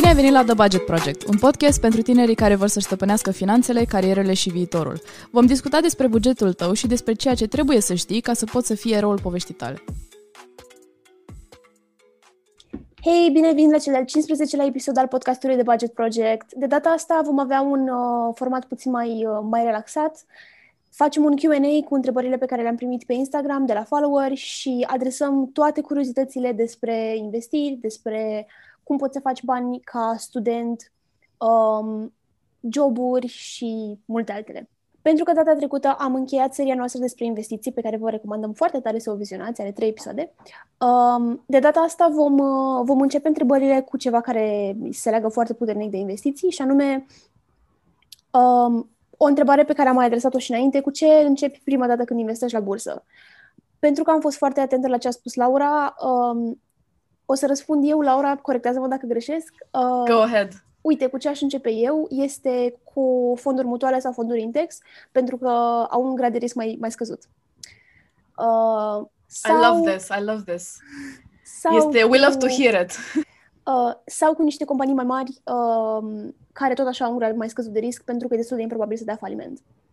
Bine ai venit la The Budget Project, un podcast pentru tinerii care vor să-și stăpânească finanțele, carierele și viitorul. Vom discuta despre bugetul tău și despre ceea ce trebuie să știi ca să poți să fii eroul poveștii tale. Hei, bine venit la cel de-al 15-lea episod al podcastului de Budget Project. De data asta vom avea un uh, format puțin mai, uh, mai relaxat. Facem un Q&A cu întrebările pe care le-am primit pe Instagram de la followeri și adresăm toate curiozitățile despre investiri, despre cum poți să faci bani ca student, um, joburi și multe altele. Pentru că data trecută am încheiat seria noastră despre investiții, pe care vă recomandăm foarte tare să o vizionați, are trei episoade. Um, de data asta vom, uh, vom începe întrebările cu ceva care se leagă foarte puternic de investiții, și anume um, o întrebare pe care am mai adresat-o și înainte, cu ce începi prima dată când investești la bursă? Pentru că am fost foarte atentă la ce a spus Laura, um, o să răspund eu, Laura, corectează-mă dacă greșesc. Uh, Go ahead. Uite, cu ce aș începe eu este cu fonduri mutuale sau fonduri index, pentru că au un grad de risc mai, mai scăzut. Uh, sau, I love this, I love this. Sau este, we love to hear it. Uh, sau cu niște companii mai mari uh, care tot așa au un grad mai scăzut de risc, pentru că e destul de improbabil să dea faliment. Uh,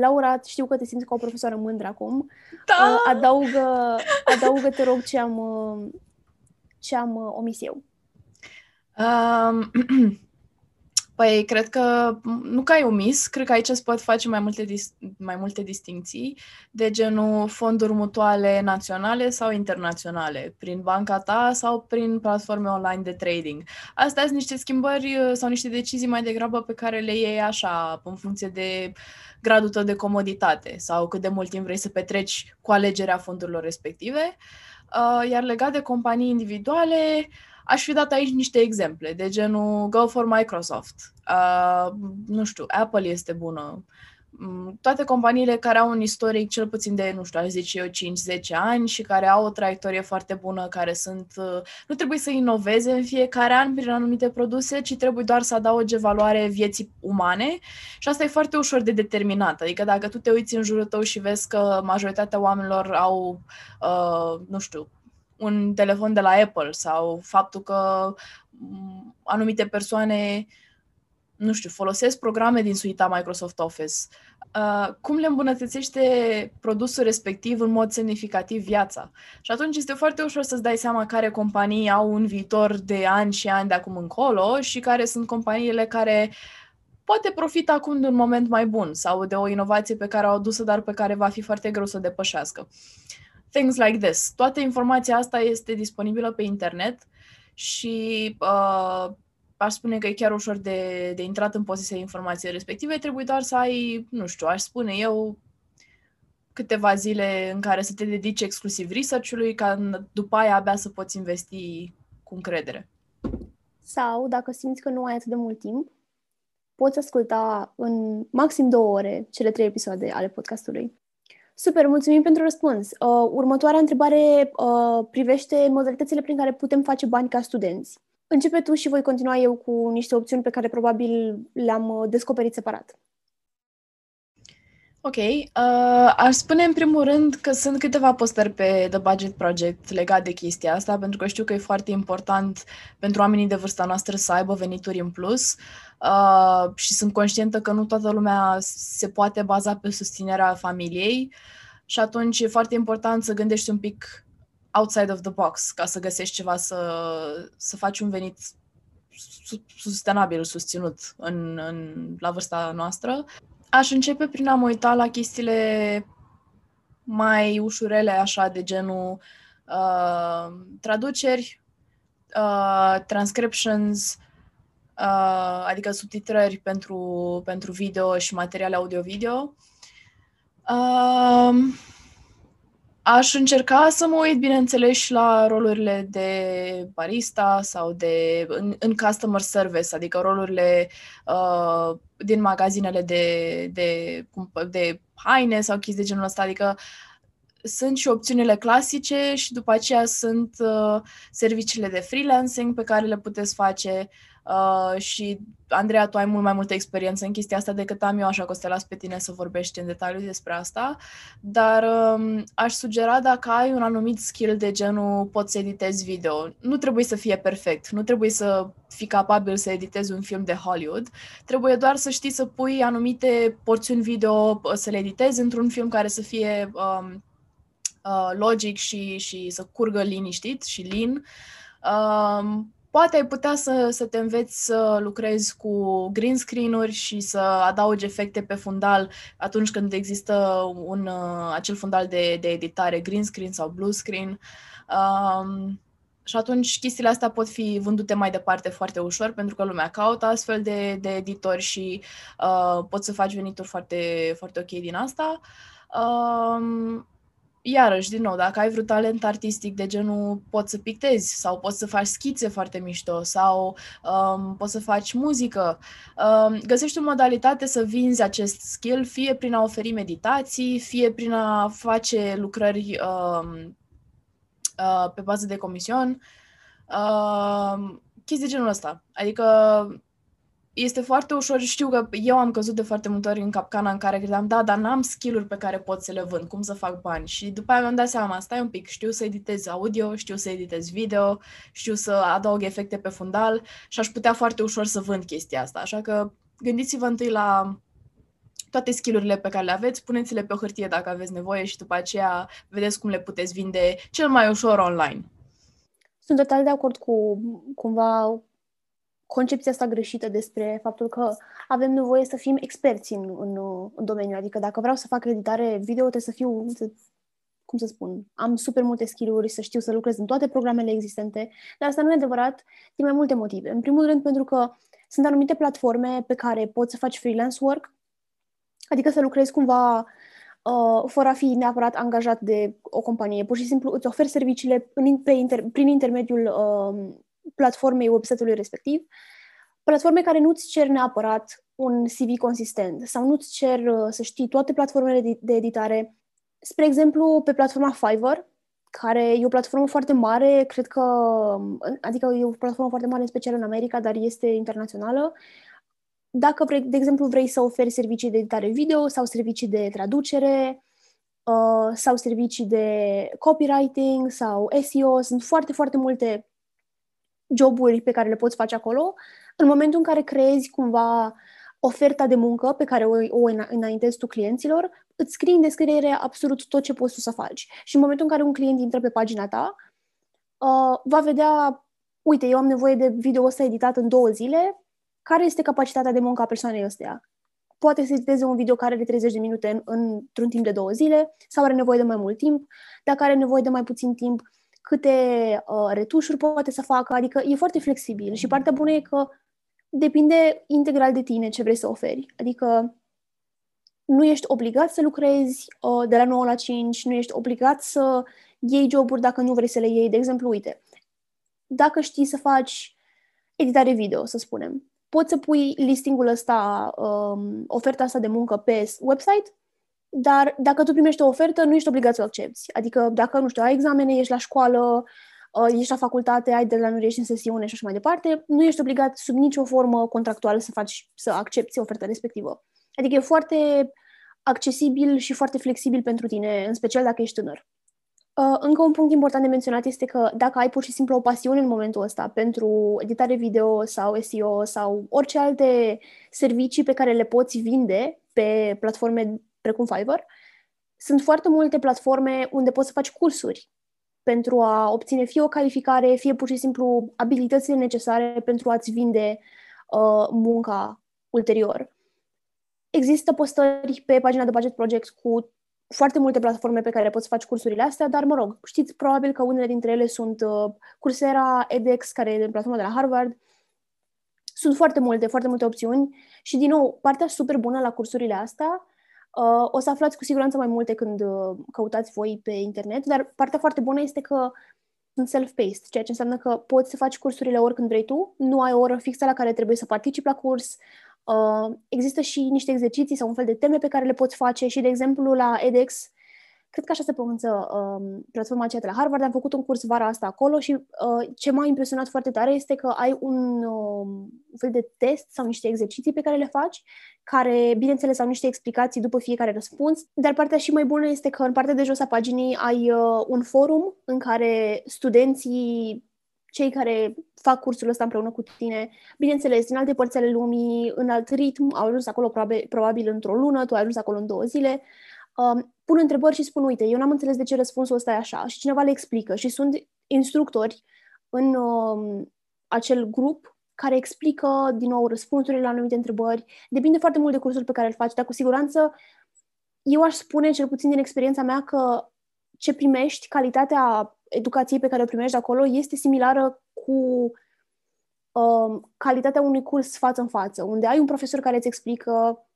Laura, știu că te simți ca o profesoară mândră acum. Da! Uh, adaugă, adaugă, te rog, ce am, uh, ce am uh, omis eu. Um, păi, cred că, nu că ai omis, cred că aici se pot face mai multe, dis- mai multe distinții, de genul fonduri mutuale naționale sau internaționale, prin banca ta sau prin platforme online de trading. Astea sunt niște schimbări uh, sau niște decizii mai degrabă pe care le iei așa, în funcție de gradul tău de comoditate sau cât de mult timp vrei să petreci cu alegerea fondurilor respective. Uh, iar legat de companii individuale, aș fi dat aici niște exemple, de genul Go for Microsoft. Uh, nu știu, Apple este bună. Mm, toate companiile care au un istoric cel puțin de, nu știu, aș zice eu, 5-10 ani și care au o traiectorie foarte bună, care sunt, uh, nu trebuie să inoveze în fiecare an prin anumite produse, ci trebuie doar să adauge valoare vieții umane și asta e foarte ușor de determinat. Adică dacă tu te uiți în jurul tău și vezi că majoritatea oamenilor au, uh, nu știu, un telefon de la Apple sau faptul că mm, anumite persoane nu știu, folosesc programe din suita Microsoft Office, uh, cum le îmbunătățește produsul respectiv în mod semnificativ viața. Și atunci este foarte ușor să-ți dai seama care companii au un viitor de ani și ani de acum încolo și care sunt companiile care poate profită acum de un moment mai bun sau de o inovație pe care au adus-o, dar pe care va fi foarte greu să o depășească. Things like this. Toată informația asta este disponibilă pe internet și uh, aș spune că e chiar ușor de, de intrat în poziția informației respective, trebuie doar să ai, nu știu, aș spune eu, câteva zile în care să te dedici exclusiv research-ului, ca după aia abia să poți investi cu încredere. Sau, dacă simți că nu ai atât de mult timp, poți asculta în maxim două ore cele trei episoade ale podcastului. Super, mulțumim pentru răspuns. Uh, următoarea întrebare uh, privește modalitățile prin care putem face bani ca studenți. Începe tu și voi continua eu cu niște opțiuni pe care probabil le-am uh, descoperit separat. Ok. Uh, aș spune în primul rând că sunt câteva postări pe The Budget Project legat de chestia asta, pentru că știu că e foarte important pentru oamenii de vârsta noastră să aibă venituri în plus uh, și sunt conștientă că nu toată lumea se poate baza pe susținerea familiei și atunci e foarte important să gândești un pic outside of the box ca să găsești ceva să, să faci un venit sustenabil, susținut în, în, la vârsta noastră. Aș începe prin a mă uita la chestiile mai ușurele, așa, de genul uh, traduceri, uh, transcriptions, uh, adică subtitrări pentru, pentru video și materiale audio-video. Uh, Aș încerca să mă uit, bineînțeles, și la rolurile de barista sau de în, în customer service, adică rolurile uh, din magazinele de, de, de haine sau chestii de genul ăsta, adică sunt și opțiunile clasice și după aceea sunt uh, serviciile de freelancing pe care le puteți face. Uh, și, Andreea, tu ai mult mai multă experiență în chestia asta decât am eu, așa că o să te las pe tine să vorbești în detaliu despre asta. Dar um, aș sugera dacă ai un anumit skill de genul poți să editezi video. Nu trebuie să fie perfect, nu trebuie să fii capabil să editezi un film de Hollywood. Trebuie doar să știi să pui anumite porțiuni video, să le editezi într-un film care să fie um, uh, logic și, și să curgă liniștit și lin. Um, poate ai putea să, să te înveți să lucrezi cu green screen-uri și să adaugi efecte pe fundal atunci când există un, uh, acel fundal de, de editare green screen sau blue screen. Um, și atunci chestiile astea pot fi vândute mai departe foarte ușor pentru că lumea caută astfel de, de editori și uh, poți să faci venituri foarte, foarte ok din asta. Um, iarăși, din nou, dacă ai vreun talent artistic de genul poți să pictezi sau poți să faci schițe foarte mișto sau um, poți să faci muzică, um, găsești o modalitate să vinzi acest skill fie prin a oferi meditații, fie prin a face lucrări um, uh, pe bază de comision, uh, chestii de genul ăsta. Adică este foarte ușor, știu că eu am căzut de foarte multe ori în capcana în care credeam, da, dar n-am skill-uri pe care pot să le vând, cum să fac bani. Și după aia mi-am dat seama, stai un pic, știu să editez audio, știu să editez video, știu să adaug efecte pe fundal și aș putea foarte ușor să vând chestia asta. Așa că gândiți-vă întâi la toate skillurile pe care le aveți, puneți-le pe o hârtie dacă aveți nevoie și după aceea vedeți cum le puteți vinde cel mai ușor online. Sunt total de acord cu cumva concepția asta greșită despre faptul că avem nevoie să fim experți în, în, în domeniu. Adică dacă vreau să fac editare video, trebuie să fiu, să, cum să spun, am super multe skill-uri, să știu să lucrez în toate programele existente, dar asta nu e adevărat din mai multe motive. În primul rând pentru că sunt anumite platforme pe care poți să faci freelance work, adică să lucrezi cumva uh, fără a fi neapărat angajat de o companie. Pur și simplu îți oferi serviciile în, pe inter, prin intermediul uh, platformei website-ului respectiv, platforme care nu-ți cer neapărat un CV consistent sau nu-ți cer uh, să știi toate platformele de editare. Spre exemplu, pe platforma Fiverr, care e o platformă foarte mare, cred că, um, adică e o platformă foarte mare în special în America, dar este internațională. Dacă, vrei, de exemplu, vrei să oferi servicii de editare video sau servicii de traducere uh, sau servicii de copywriting sau SEO, sunt foarte, foarte multe joburi pe care le poți face acolo, în momentul în care creezi cumva oferta de muncă pe care o, o înaintezi tu clienților, îți scrii în descriere absolut tot ce poți tu să faci. Și în momentul în care un client intră pe pagina ta, uh, va vedea, uite, eu am nevoie de video ăsta editat în două zile, care este capacitatea de muncă a persoanei ăsteia? Poate să editeze un video care are 30 de minute în, într-un timp de două zile sau are nevoie de mai mult timp. Dacă are nevoie de mai puțin timp, câte uh, retușuri poate să facă, adică e foarte flexibil și partea bună e că depinde integral de tine ce vrei să oferi. Adică nu ești obligat să lucrezi uh, de la 9 la 5, nu ești obligat să iei joburi dacă nu vrei să le iei. De exemplu, uite, dacă știi să faci editare video, să spunem, poți să pui listingul ăsta, um, oferta asta de muncă pe website dar dacă tu primești o ofertă, nu ești obligat să o accepti. Adică dacă, nu știu, ai examene, ești la școală, uh, ești la facultate, ai de la nu ești în sesiune și așa mai departe, nu ești obligat sub nicio formă contractuală să faci, să accepti oferta respectivă. Adică e foarte accesibil și foarte flexibil pentru tine, în special dacă ești tânăr. Uh, încă un punct important de menționat este că dacă ai pur și simplu o pasiune în momentul ăsta pentru editare video sau SEO sau orice alte servicii pe care le poți vinde pe platforme precum Fiverr, sunt foarte multe platforme unde poți să faci cursuri pentru a obține fie o calificare, fie pur și simplu abilitățile necesare pentru a-ți vinde uh, munca ulterior. Există postări pe pagina de Budget Project cu foarte multe platforme pe care poți să faci cursurile astea, dar mă rog, știți probabil că unele dintre ele sunt uh, Coursera, edX, care e platforma de la Harvard. Sunt foarte multe, foarte multe opțiuni și, din nou, partea super bună la cursurile astea Uh, o să aflați cu siguranță mai multe când uh, căutați voi pe internet, dar partea foarte bună este că sunt self-paced, ceea ce înseamnă că poți să faci cursurile oricând vrei tu, nu ai o oră fixă la care trebuie să participi la curs, uh, există și niște exerciții sau un fel de teme pe care le poți face și, de exemplu, la edX cred că așa se pronunță um, platforma aceea de la Harvard, am făcut un curs vara asta acolo și uh, ce m-a impresionat foarte tare este că ai un uh, fel de test sau niște exerciții pe care le faci, care, bineînțeles, au niște explicații după fiecare răspuns, dar partea și mai bună este că în partea de jos a paginii ai uh, un forum în care studenții cei care fac cursul ăsta împreună cu tine, bineînțeles, din alte părți ale lumii, în alt ritm, au ajuns acolo probabil, probabil într-o lună, tu ai ajuns acolo în două zile, um, pun întrebări și spun, uite, eu n-am înțeles de ce răspunsul ăsta e așa și cineva le explică și sunt instructori în um, acel grup care explică din nou răspunsurile la anumite întrebări. Depinde foarte mult de cursul pe care îl faci, dar cu siguranță eu aș spune, cel puțin din experiența mea, că ce primești, calitatea educației pe care o primești acolo este similară cu um, calitatea unui curs față în față, unde ai un profesor care îți explică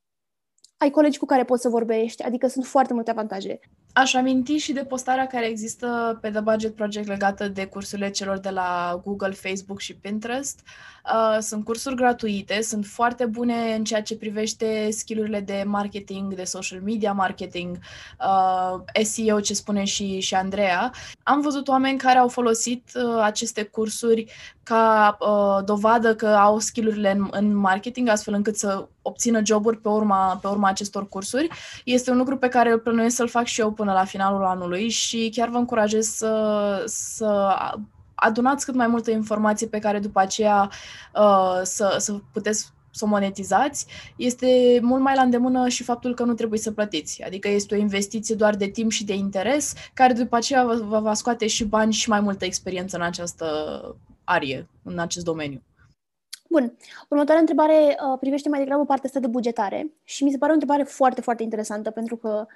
ai colegi cu care poți să vorbești, adică sunt foarte multe avantaje. Aș aminti și de postarea care există pe The Budget Project legată de cursurile celor de la Google, Facebook și Pinterest. Uh, sunt cursuri gratuite, sunt foarte bune în ceea ce privește skillurile de marketing, de social media marketing, uh, SEO, ce spune și, și Andreea. Am văzut oameni care au folosit uh, aceste cursuri ca uh, dovadă că au skillurile în, în marketing, astfel încât să obțină joburi pe urma, pe urma acestor cursuri. Este un lucru pe care îl plănuiesc să-l fac și eu până la finalul anului și chiar vă încurajez să, să adunați cât mai multă informație pe care după aceea uh, să, să puteți să o monetizați, este mult mai la îndemână și faptul că nu trebuie să plătiți. Adică este o investiție doar de timp și de interes, care după aceea vă va scoate și bani și mai multă experiență în această arie, în acest domeniu. Bun. Următoarea întrebare uh, privește mai degrabă partea asta de bugetare și mi se pare o întrebare foarte, foarte interesantă pentru că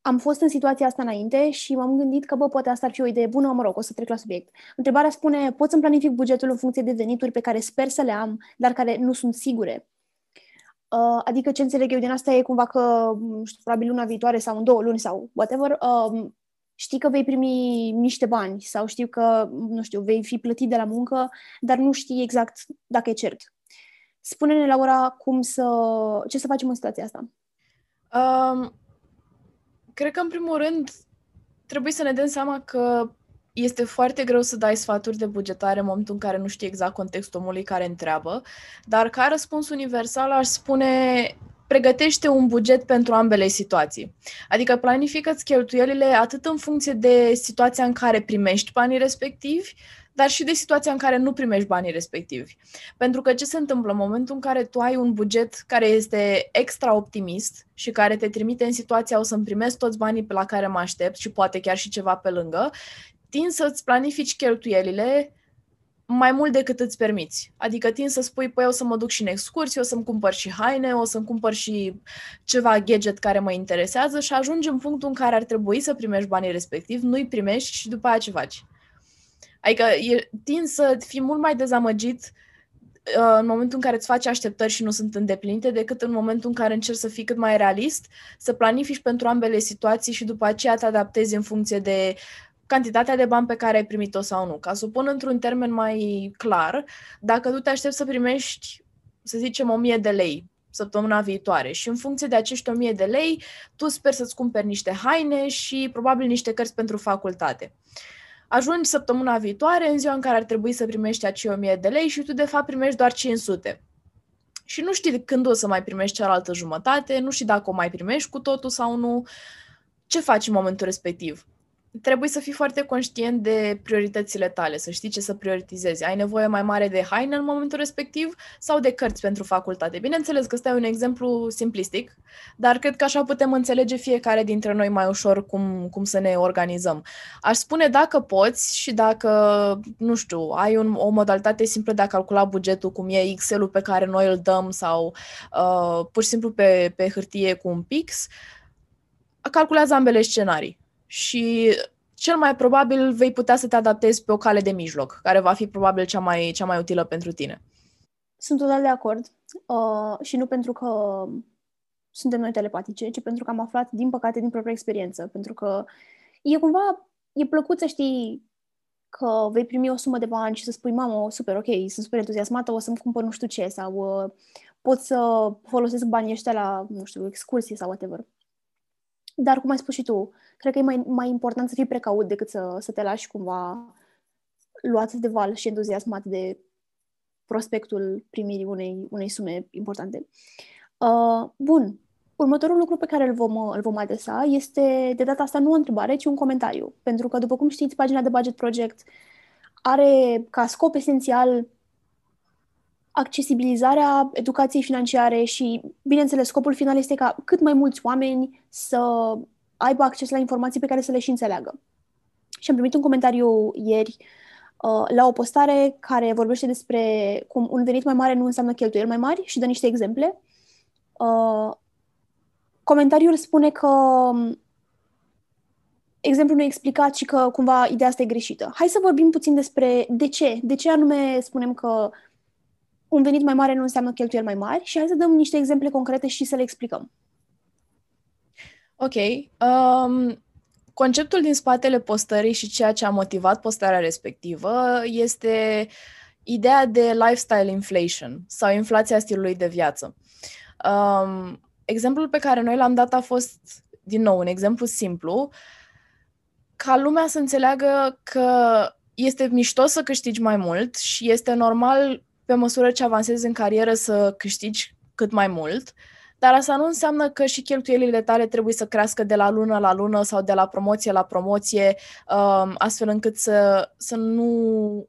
am fost în situația asta înainte și m-am gândit că, bă, poate asta ar fi o idee bună, mă rog, o să trec la subiect. Întrebarea spune, pot să-mi planific bugetul în funcție de venituri pe care sper să le am, dar care nu sunt sigure? Uh, adică ce înțeleg eu din asta e cumva că, nu știu, probabil luna viitoare sau în două luni sau whatever, uh, știi că vei primi niște bani sau știu că, nu știu, vei fi plătit de la muncă, dar nu știi exact dacă e cert. Spune-ne, Laura, cum să, ce să facem în situația asta? Um, cred că, în primul rând, trebuie să ne dăm seama că este foarte greu să dai sfaturi de bugetare în momentul în care nu știi exact contextul omului care întreabă, dar ca răspuns universal aș spune pregătește un buget pentru ambele situații. Adică planifică-ți cheltuielile atât în funcție de situația în care primești banii respectivi, dar și de situația în care nu primești banii respectivi. Pentru că ce se întâmplă în momentul în care tu ai un buget care este extra optimist și care te trimite în situația o să-mi primesc toți banii pe la care mă aștept și poate chiar și ceva pe lângă, tin să-ți planifici cheltuielile mai mult decât îți permiți. Adică tin să spui, păi o să mă duc și în excursie, o să-mi cumpăr și haine, o să-mi cumpăr și ceva gadget care mă interesează și ajungi în punctul în care ar trebui să primești banii respectiv, nu-i primești și după aia ce faci. Adică e, tin să fii mult mai dezamăgit uh, în momentul în care îți faci așteptări și nu sunt îndeplinite, decât în momentul în care încerci să fii cât mai realist, să planifici pentru ambele situații și după aceea te adaptezi în funcție de cantitatea de bani pe care ai primit-o sau nu. Ca să o pun într-un termen mai clar, dacă tu te aștepți să primești, să zicem, 1000 de lei săptămâna viitoare și în funcție de acești 1000 de lei, tu sper să-ți cumperi niște haine și probabil niște cărți pentru facultate. Ajungi săptămâna viitoare, în ziua în care ar trebui să primești acei 1000 de lei și tu de fapt primești doar 500 și nu știi când o să mai primești cealaltă jumătate, nu știi dacă o mai primești cu totul sau nu. Ce faci în momentul respectiv? Trebuie să fii foarte conștient de prioritățile tale, să știi ce să prioritizezi. Ai nevoie mai mare de haine în momentul respectiv sau de cărți pentru facultate? Bineînțeles că ăsta e un exemplu simplistic, dar cred că așa putem înțelege fiecare dintre noi mai ușor cum, cum să ne organizăm. Aș spune dacă poți și dacă, nu știu, ai un, o modalitate simplă de a calcula bugetul, cum e Excel-ul pe care noi îl dăm sau uh, pur și simplu pe, pe hârtie cu un pix, calculează ambele scenarii și cel mai probabil vei putea să te adaptezi pe o cale de mijloc, care va fi probabil cea mai, cea mai utilă pentru tine. Sunt total de acord. Uh, și nu pentru că suntem noi telepatice, ci pentru că am aflat, din păcate, din propria experiență. Pentru că e cumva, e plăcut să știi că vei primi o sumă de bani și să spui, mamă, super, ok, sunt super entuziasmată, o să-mi cumpăr nu știu ce, sau uh, pot să folosesc banii ăștia la, nu știu, excursie sau whatever. Dar, cum ai spus și tu, cred că e mai, mai important să fii precaut decât să, să te lași cumva luat de val și entuziasmat de prospectul primirii unei, unei sume importante. Uh, bun. Următorul lucru pe care îl vom, îl vom adresa este, de data asta, nu o întrebare, ci un comentariu. Pentru că, după cum știți, pagina de Budget Project are ca scop esențial accesibilizarea educației financiare și, bineînțeles, scopul final este ca cât mai mulți oameni să aibă acces la informații pe care să le și înțeleagă. Și am primit un comentariu ieri uh, la o postare care vorbește despre cum un venit mai mare nu înseamnă cheltuieli mai mari și dă niște exemple. Uh, comentariul spune că um, exemplul nu e explicat și că cumva ideea asta e greșită. Hai să vorbim puțin despre de ce. De ce anume spunem că un venit mai mare nu înseamnă cheltuieli mai mari și hai să dăm niște exemple concrete și să le explicăm. Ok. Um, conceptul din spatele postării și ceea ce a motivat postarea respectivă este ideea de lifestyle inflation sau inflația stilului de viață. Um, exemplul pe care noi l-am dat a fost, din nou, un exemplu simplu, ca lumea să înțeleagă că este mișto să câștigi mai mult și este normal pe măsură ce avansezi în carieră să câștigi cât mai mult, dar asta nu înseamnă că și cheltuielile tale trebuie să crească de la lună la lună sau de la promoție la promoție, um, astfel încât să, să nu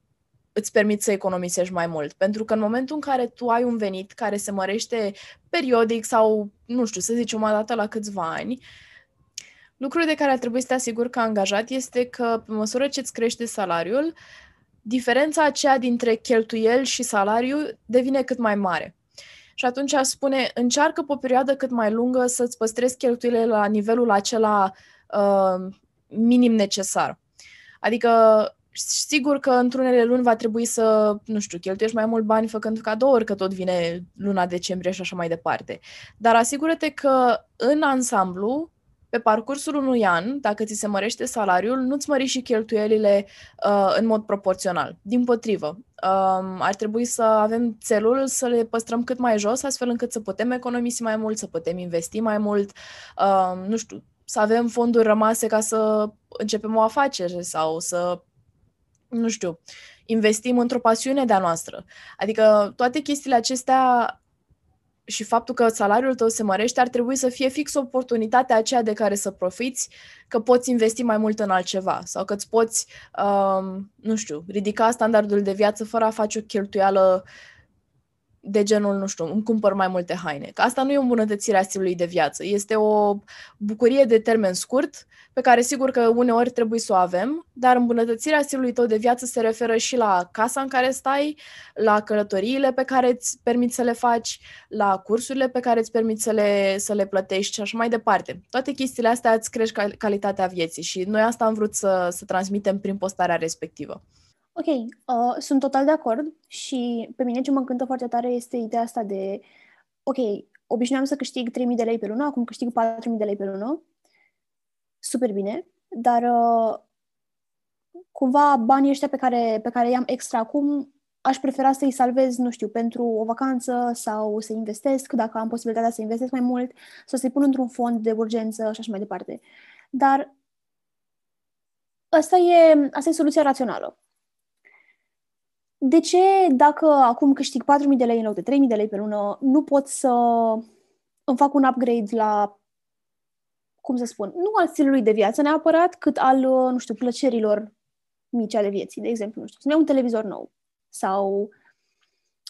îți permit să economisești mai mult. Pentru că în momentul în care tu ai un venit care se mărește periodic sau, nu știu, să zicem o dată la câțiva ani, lucrul de care ar trebui să te asiguri ca angajat este că pe măsură ce îți crește salariul, diferența aceea dintre cheltuieli și salariu devine cât mai mare. Și atunci aș spune, încearcă pe o perioadă cât mai lungă să-ți păstrezi cheltuielile la nivelul acela uh, minim necesar. Adică, sigur că într-unele luni va trebui să, nu știu, cheltuiești mai mult bani făcând cadouri, că tot vine luna decembrie și așa mai departe. Dar asigură-te că în ansamblu pe parcursul unui an, dacă ți se mărește salariul, nu-ți mări și cheltuielile uh, în mod proporțional. Din potrivă, um, ar trebui să avem țelul să le păstrăm cât mai jos, astfel încât să putem economisi mai mult, să putem investi mai mult, uh, nu știu, să avem fonduri rămase ca să începem o afacere sau să, nu știu, investim într-o pasiune de-a noastră. Adică toate chestiile acestea și faptul că salariul tău se mărește ar trebui să fie fix oportunitatea aceea de care să profiți, că poți investi mai mult în altceva sau că îți poți, um, nu știu, ridica standardul de viață fără a face o cheltuială de genul, nu știu, îmi cumpăr mai multe haine. Că asta nu e o îmbunătățire a stilului de viață. Este o bucurie de termen scurt, pe care sigur că uneori trebuie să o avem, dar îmbunătățirea stilului tău de viață se referă și la casa în care stai, la călătoriile pe care îți permiți să le faci, la cursurile pe care îți permiți să le, să le plătești și așa mai departe. Toate chestiile astea îți crești calitatea vieții și noi asta am vrut să, să transmitem prin postarea respectivă. Ok, uh, sunt total de acord și pe mine ce mă încântă foarte tare este ideea asta de, ok, obișnuiam să câștig 3.000 de lei pe lună, acum câștig 4.000 de lei pe lună, super bine, dar uh, cumva banii ăștia pe care, pe care i-am extra acum aș prefera să-i salvez, nu știu, pentru o vacanță sau să investesc, dacă am posibilitatea să investesc mai mult, sau să-i pun într-un fond de urgență și așa mai departe. Dar asta e, asta e soluția rațională de ce, dacă acum câștig 4.000 de lei în loc de 3.000 de lei pe lună, nu pot să îmi fac un upgrade la, cum să spun, nu al stilului de viață neapărat, cât al, nu știu, plăcerilor mici ale vieții. De exemplu, nu știu, să-mi iau un televizor nou sau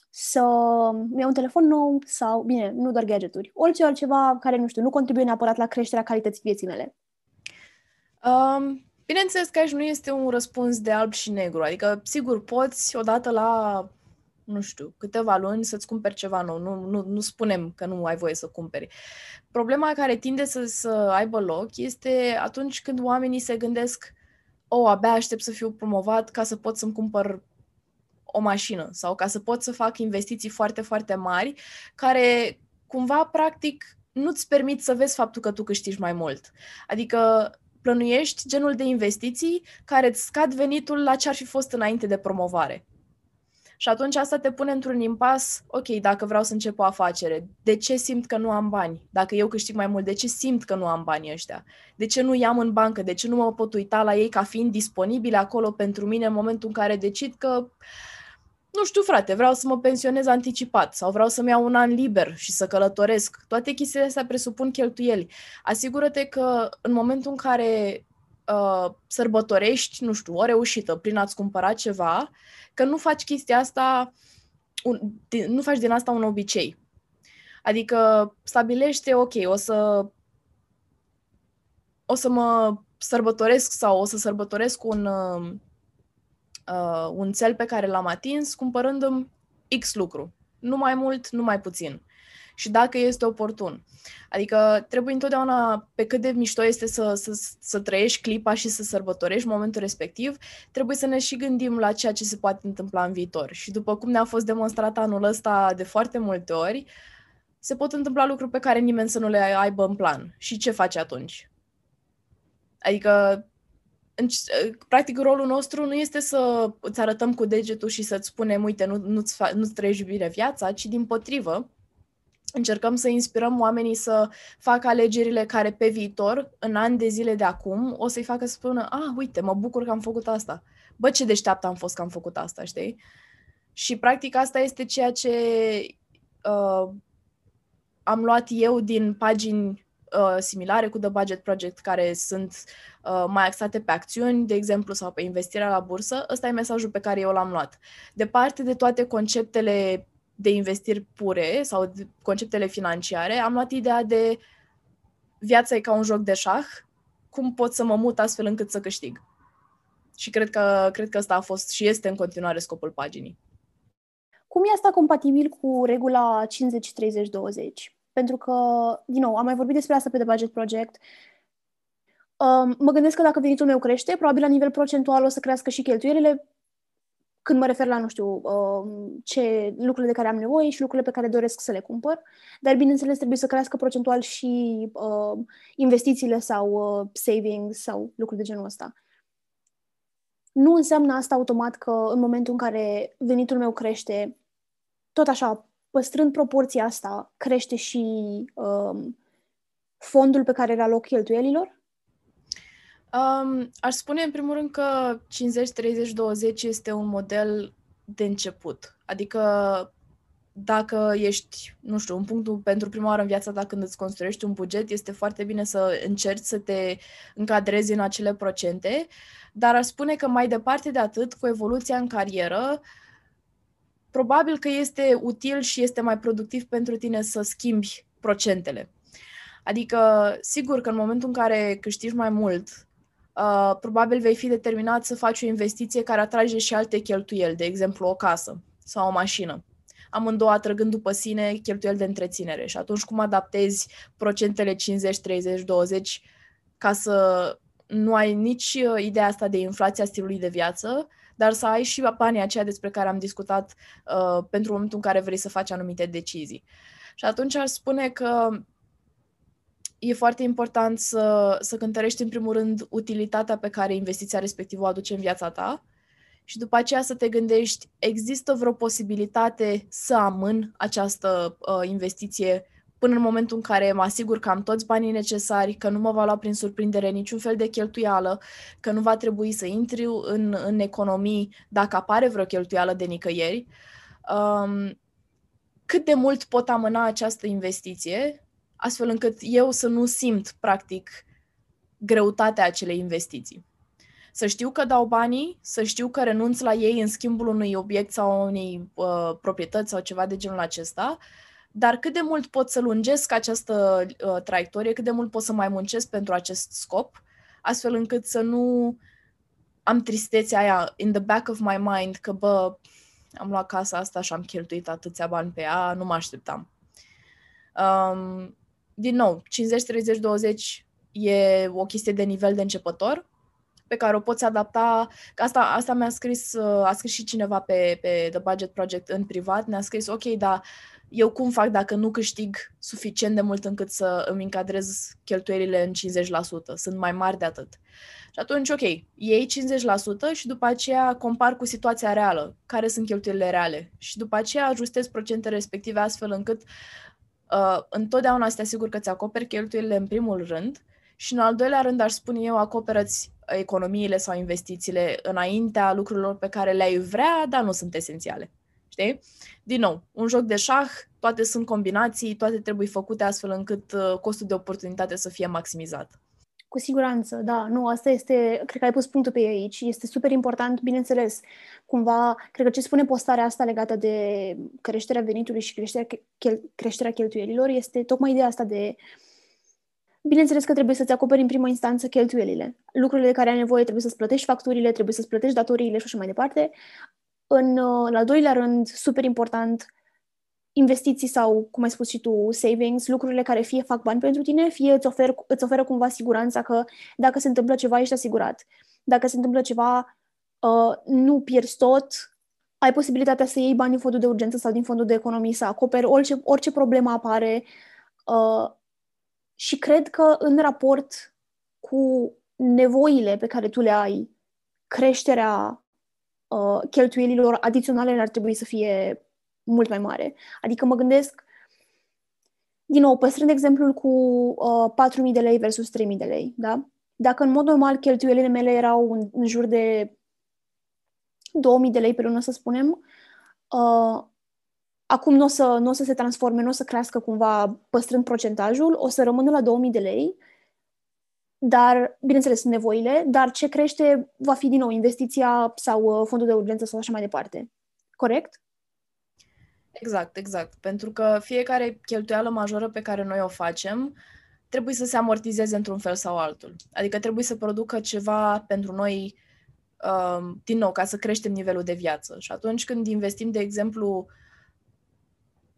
să-mi iau un telefon nou sau, bine, nu doar gadgeturi, orice altceva care, nu știu, nu contribuie neapărat la creșterea calității vieții mele. Um, Bineînțeles că aici nu este un răspuns de alb și negru, adică sigur poți odată la, nu știu, câteva luni să-ți cumperi ceva nou, nu, nu, nu spunem că nu ai voie să cumperi. Problema care tinde să, să aibă loc este atunci când oamenii se gândesc o, oh, abia aștept să fiu promovat ca să pot să-mi cumpăr o mașină sau ca să pot să fac investiții foarte, foarte mari care cumva, practic, nu-ți permit să vezi faptul că tu câștigi mai mult. Adică plănuiești genul de investiții care îți scad venitul la ce ar fi fost înainte de promovare. Și atunci asta te pune într-un impas, ok, dacă vreau să încep o afacere, de ce simt că nu am bani? Dacă eu câștig mai mult, de ce simt că nu am banii ăștia? De ce nu i-am în bancă? De ce nu mă pot uita la ei ca fiind disponibile acolo pentru mine în momentul în care decid că nu știu, frate, vreau să mă pensionez anticipat sau vreau să-mi iau un an liber și să călătoresc. Toate chestiile astea presupun cheltuieli. Asigură-te că în momentul în care uh, sărbătorești, nu știu, o reușită prin a-ți cumpăra ceva, că nu faci chestia asta, un, nu faci din asta un obicei. Adică stabilește, ok, o să o să mă sărbătoresc sau o să sărbătoresc un, uh, uh, un cel pe care l-am atins cumpărându-mi X lucru. Nu mai mult, nu mai puțin. Și dacă este oportun. Adică trebuie întotdeauna, pe cât de mișto este să, să, să trăiești clipa și să sărbătorești momentul respectiv, trebuie să ne și gândim la ceea ce se poate întâmpla în viitor. Și după cum ne-a fost demonstrat anul ăsta de foarte multe ori, se pot întâmpla lucruri pe care nimeni să nu le aibă în plan. Și ce faci atunci? Adică practic rolul nostru nu este să îți arătăm cu degetul și să-ți spunem, uite, nu, nu-ți, fa- nu-ți trăiești bine viața, ci din potrivă, încercăm să inspirăm oamenii să facă alegerile care pe viitor, în ani de zile de acum, o să-i facă să spună, ah, uite, mă bucur că am făcut asta. Bă, ce deșteaptă am fost că am făcut asta, știi? Și practic asta este ceea ce uh, am luat eu din pagini uh, similare cu The Budget Project, care sunt uh, mai axate pe acțiuni, de exemplu, sau pe investirea la bursă. Ăsta e mesajul pe care eu l-am luat. Departe de toate conceptele de investiri pure sau de conceptele financiare, am luat ideea de viața e ca un joc de șah, cum pot să mă mut astfel încât să câștig. Și cred că, cred că ăsta a fost și este în continuare scopul paginii. Cum e asta compatibil cu regula 50-30-20? Pentru că, din nou, am mai vorbit despre asta pe The Budget Project. Um, mă gândesc că dacă venitul meu crește, probabil la nivel procentual o să crească și cheltuielile, când mă refer la, nu știu, um, ce lucrurile de care am nevoie și lucrurile pe care doresc să le cumpăr, dar bineînțeles trebuie să crească procentual și uh, investițiile sau uh, savings sau lucruri de genul ăsta. Nu înseamnă asta automat că în momentul în care venitul meu crește, tot așa, păstrând proporția asta, crește și um, fondul pe care îl aloc cheltuielilor? Um, aș spune în primul rând că 50-30-20 este un model de început. Adică dacă ești, nu știu, un punct pentru prima oară în viața ta când îți construiești un buget, este foarte bine să încerci să te încadrezi în acele procente, dar aș spune că mai departe de atât, cu evoluția în carieră, probabil că este util și este mai productiv pentru tine să schimbi procentele. Adică, sigur că în momentul în care câștigi mai mult, uh, probabil vei fi determinat să faci o investiție care atrage și alte cheltuieli, de exemplu o casă sau o mașină. Amândouă atrăgând după sine cheltuieli de întreținere și atunci cum adaptezi procentele 50, 30, 20 ca să nu ai nici uh, ideea asta de inflația stilului de viață, dar să ai și banii aceia despre care am discutat uh, pentru momentul în care vrei să faci anumite decizii. Și atunci aș spune că e foarte important să, să cântărești în primul rând utilitatea pe care investiția respectivă o aduce în viața ta și după aceea să te gândești, există vreo posibilitate să amân această uh, investiție până în momentul în care mă asigur că am toți banii necesari, că nu mă va lua prin surprindere niciun fel de cheltuială, că nu va trebui să intru în, în economii dacă apare vreo cheltuială de nicăieri. Um, cât de mult pot amâna această investiție astfel încât eu să nu simt, practic, greutatea acelei investiții. Să știu că dau banii, să știu că renunț la ei în schimbul unui obiect sau unei uh, proprietăți sau ceva de genul acesta, dar cât de mult pot să lungesc această uh, traiectorie, cât de mult pot să mai muncesc pentru acest scop, astfel încât să nu am tristețea aia in the back of my mind că, bă, am luat casa asta și am cheltuit atâția bani pe ea, nu mă așteptam. Um, din nou, 50-30-20 e o chestie de nivel de începător pe care o poți adapta. Asta, asta mi-a scris, a scris și cineva pe, pe The Budget Project în privat, ne-a scris, ok, dar eu cum fac dacă nu câștig suficient de mult încât să îmi încadrez cheltuielile în 50%? Sunt mai mari de atât. Și atunci, ok, iei 50% și după aceea compar cu situația reală, care sunt cheltuielile reale. Și după aceea ajustez procentele respective astfel încât uh, întotdeauna să te asiguri că ți acoperi cheltuielile în primul rând și în al doilea rând aș spune eu acoperăți economiile sau investițiile înaintea lucrurilor pe care le-ai vrea, dar nu sunt esențiale. Știi? Din nou, un joc de șah, toate sunt combinații, toate trebuie făcute astfel încât uh, costul de oportunitate să fie maximizat. Cu siguranță, da. Nu, asta este, cred că ai pus punctul pe ei aici. Este super important, bineînțeles, cumva, cred că ce spune postarea asta legată de creșterea venitului și creșterea, chel, creșterea cheltuielilor este tocmai ideea asta de Bineînțeles că trebuie să-ți acoperi în primă instanță cheltuielile. Lucrurile de care ai nevoie trebuie să-ți plătești facturile, trebuie să-ți plătești datoriile și așa mai departe. În, în al doilea rând, super important, investiții sau, cum ai spus și tu, savings, lucrurile care fie fac bani pentru tine, fie îți, ofer, îți oferă cumva siguranța că dacă se întâmplă ceva, ești asigurat. Dacă se întâmplă ceva, uh, nu pierzi tot, ai posibilitatea să iei bani din fondul de urgență sau din fondul de economii, să acoperi orice, orice problemă apare. Uh, și cred că în raport cu nevoile pe care tu le ai, creșterea uh, cheltuielilor adiționale ar trebui să fie mult mai mare. Adică mă gândesc, din nou, păstrând exemplul cu uh, 4.000 de lei versus 3.000 de lei, da? Dacă în mod normal cheltuielile mele erau în, în jur de 2.000 de lei pe lună, să spunem, uh, acum nu o să, n-o să se transforme, nu o să crească cumva păstrând procentajul, o să rămână la 2000 de lei, dar, bineînțeles, sunt nevoile, dar ce crește va fi din nou investiția sau uh, fondul de urgență sau așa mai departe. Corect? Exact, exact. Pentru că fiecare cheltuială majoră pe care noi o facem trebuie să se amortizeze într-un fel sau altul. Adică trebuie să producă ceva pentru noi, uh, din nou, ca să creștem nivelul de viață. Și atunci când investim, de exemplu,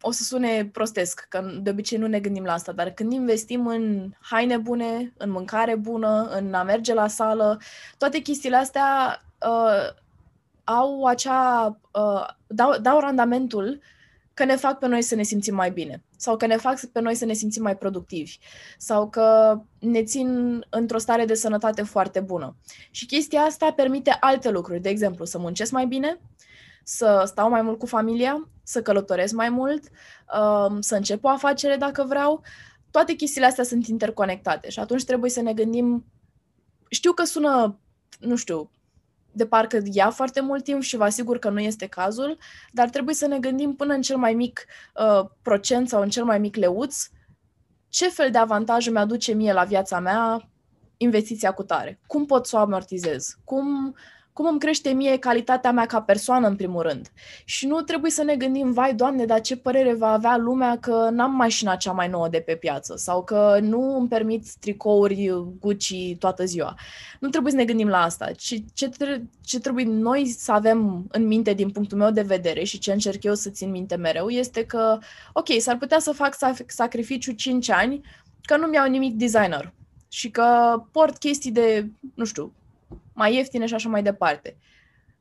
o să sune prostesc, că de obicei nu ne gândim la asta, dar când investim în haine bune, în mâncare bună, în a merge la sală, toate chestiile astea uh, au acea, uh, dau, dau randamentul că ne fac pe noi să ne simțim mai bine sau că ne fac pe noi să ne simțim mai productivi sau că ne țin într-o stare de sănătate foarte bună. Și chestia asta permite alte lucruri, de exemplu, să muncesc mai bine, să stau mai mult cu familia, să călătoresc mai mult, um, să încep o afacere dacă vreau. Toate chestiile astea sunt interconectate și atunci trebuie să ne gândim. Știu că sună, nu știu, de parcă ia foarte mult timp și vă asigur că nu este cazul, dar trebuie să ne gândim până în cel mai mic uh, procent sau în cel mai mic leuț ce fel de avantaj îmi aduce mie la viața mea investiția cu tare. Cum pot să o amortizez? Cum cum îmi crește mie calitatea mea ca persoană, în primul rând. Și nu trebuie să ne gândim, vai, Doamne, dar ce părere va avea lumea că n-am mașina cea mai nouă de pe piață sau că nu îmi permit tricouri Gucci toată ziua. Nu trebuie să ne gândim la asta. Ce, ce, ce trebuie noi să avem în minte din punctul meu de vedere și ce încerc eu să țin minte mereu este că, ok, s-ar putea să fac sacrificiu 5 ani că nu-mi iau nimic designer și că port chestii de, nu știu, mai ieftine și așa mai departe.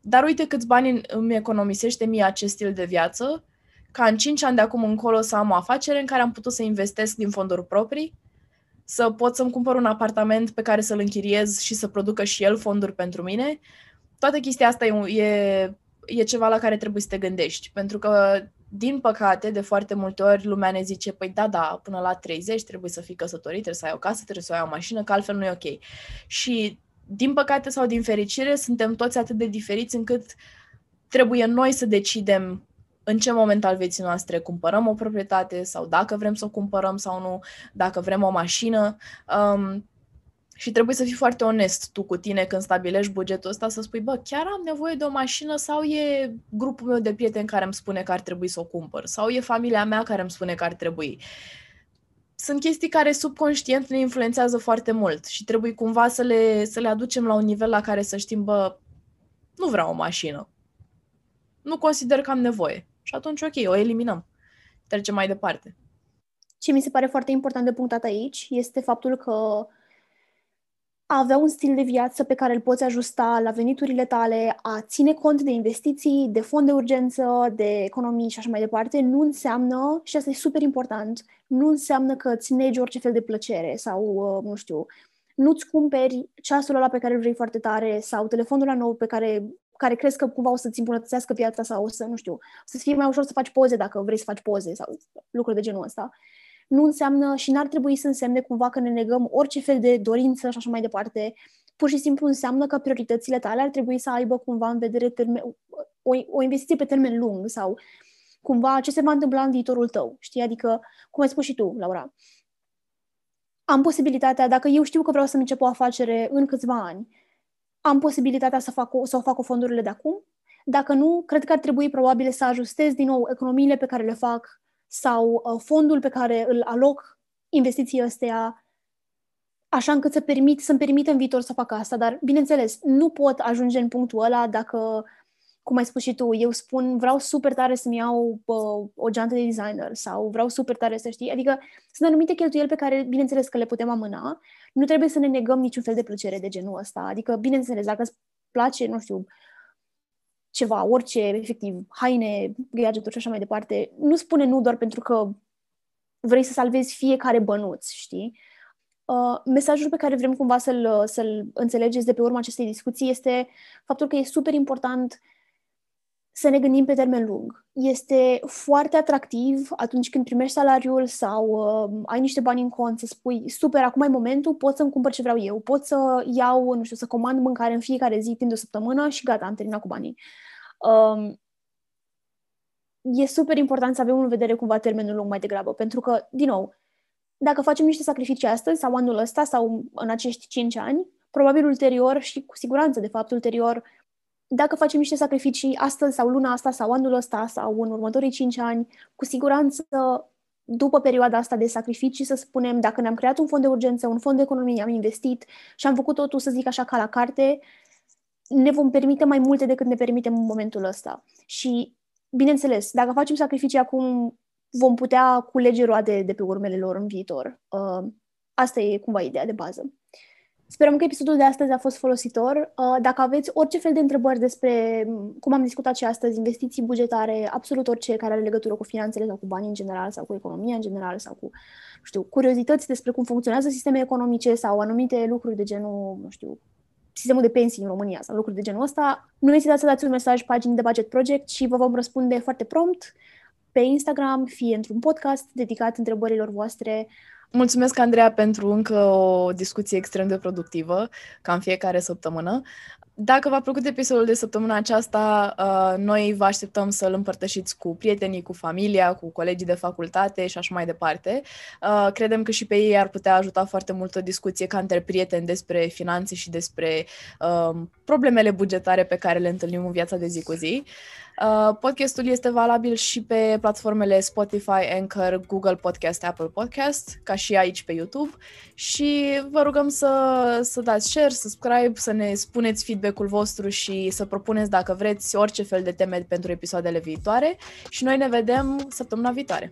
Dar uite câți bani îmi economisește mie acest stil de viață, ca în 5 ani de acum încolo să am o afacere în care am putut să investesc din fonduri proprii, să pot să-mi cumpăr un apartament pe care să-l închiriez și să producă și el fonduri pentru mine. Toată chestia asta e, e, e ceva la care trebuie să te gândești, pentru că din păcate, de foarte multe ori lumea ne zice, păi da, da, până la 30 trebuie să fii căsătorit, trebuie să ai o casă, trebuie să ai o mașină, că altfel nu e ok. Și din păcate sau din fericire, suntem toți atât de diferiți încât trebuie noi să decidem în ce moment al vieții noastre cumpărăm o proprietate sau dacă vrem să o cumpărăm sau nu, dacă vrem o mașină. Um, și trebuie să fii foarte onest tu cu tine când stabilești bugetul ăsta, să spui, bă, chiar am nevoie de o mașină sau e grupul meu de prieteni care îmi spune că ar trebui să o cumpăr sau e familia mea care îmi spune că ar trebui sunt chestii care subconștient ne influențează foarte mult și trebuie cumva să le, să le aducem la un nivel la care să știm, bă, nu vreau o mașină. Nu consider că am nevoie. Și atunci, ok, o eliminăm. Trecem mai departe. Ce mi se pare foarte important de punctat aici este faptul că a avea un stil de viață pe care îl poți ajusta la veniturile tale, a ține cont de investiții, de fond de urgență, de economii și așa mai departe, nu înseamnă, și asta e super important, nu înseamnă că îți negi orice fel de plăcere sau, uh, nu știu, nu-ți cumperi ceasul ăla pe care îl vrei foarte tare sau telefonul ăla nou pe care, care crezi că cumva o să-ți îmbunătățească viața sau o să, nu știu, o să-ți fie mai ușor să faci poze dacă vrei să faci poze sau lucruri de genul ăsta nu înseamnă și n-ar trebui să însemne cumva că ne negăm orice fel de dorință și așa mai departe. Pur și simplu înseamnă că prioritățile tale ar trebui să aibă cumva în vedere termen, o, o investiție pe termen lung sau cumva ce se va întâmpla în viitorul tău. Știi? Adică, cum ai spus și tu, Laura, am posibilitatea, dacă eu știu că vreau să încep o afacere în câțiva ani, am posibilitatea să, fac o, să o fac cu fondurile de acum? Dacă nu, cred că ar trebui probabil să ajustez din nou economiile pe care le fac sau uh, fondul pe care îl aloc investiției astea așa încât să permit, să-mi permită în viitor să fac asta, dar, bineînțeles, nu pot ajunge în punctul ăla dacă, cum ai spus și tu, eu spun vreau super tare să-mi iau uh, o geantă de designer sau vreau super tare să știi, adică sunt anumite cheltuieli pe care, bineînțeles, că le putem amâna, nu trebuie să ne negăm niciun fel de plăcere de genul ăsta, adică, bineînțeles, dacă îți place, nu știu, ceva, orice, efectiv, haine, gadgeturi și așa mai departe, nu spune nu doar pentru că vrei să salvezi fiecare bănuț, știi? Uh, mesajul pe care vrem cumva să-l, să-l înțelegeți de pe urma acestei discuții este faptul că e super important să ne gândim pe termen lung. Este foarte atractiv atunci când primești salariul sau uh, ai niște bani în cont să spui, super, acum e momentul, pot să-mi cumpăr ce vreau eu, pot să iau, nu știu, să comand mâncare în fiecare zi timp de o săptămână și gata, am terminat cu banii. Um, e super important să avem în vedere cumva termenul lung mai degrabă, pentru că, din nou, dacă facem niște sacrificii astăzi sau anul ăsta sau în acești 5 ani, probabil ulterior și cu siguranță, de fapt, ulterior, dacă facem niște sacrificii astăzi sau luna asta sau anul ăsta sau în următorii 5 ani, cu siguranță după perioada asta de sacrificii, să spunem, dacă ne-am creat un fond de urgență, un fond de economie, am investit și am făcut totul, să zic așa, ca la carte, ne vom permite mai multe decât ne permitem în momentul ăsta. Și, bineînțeles, dacă facem sacrificii acum, vom putea culege roade de pe urmele lor în viitor. Uh, asta e cumva ideea de bază. Sperăm că episodul de astăzi a fost folositor. Uh, dacă aveți orice fel de întrebări despre cum am discutat și astăzi, investiții bugetare, absolut orice care are legătură cu finanțele sau cu banii în general sau cu economia în general sau cu, nu știu, curiozități despre cum funcționează sisteme economice sau anumite lucruri de genul, nu știu, sistemul de pensii în România sau lucruri de genul ăsta, nu ezitați să dați un mesaj paginii de Budget Project și vă vom răspunde foarte prompt pe Instagram, fie într-un podcast dedicat întrebărilor voastre. Mulțumesc, Andreea, pentru încă o discuție extrem de productivă, ca în fiecare săptămână. Dacă v-a plăcut episodul de săptămâna aceasta, uh, noi vă așteptăm să-l împărtășiți cu prietenii, cu familia, cu colegii de facultate și așa mai departe. Uh, credem că și pe ei ar putea ajuta foarte mult o discuție ca între prieteni despre finanțe și despre uh, problemele bugetare pe care le întâlnim în viața de zi cu zi. Uh, podcastul este valabil și pe platformele Spotify, Anchor, Google Podcast, Apple Podcast, ca și aici pe YouTube și vă rugăm să, să dați share, subscribe, să ne spuneți feedback-ul vostru și să propuneți dacă vreți orice fel de teme pentru episoadele viitoare și noi ne vedem săptămâna viitoare.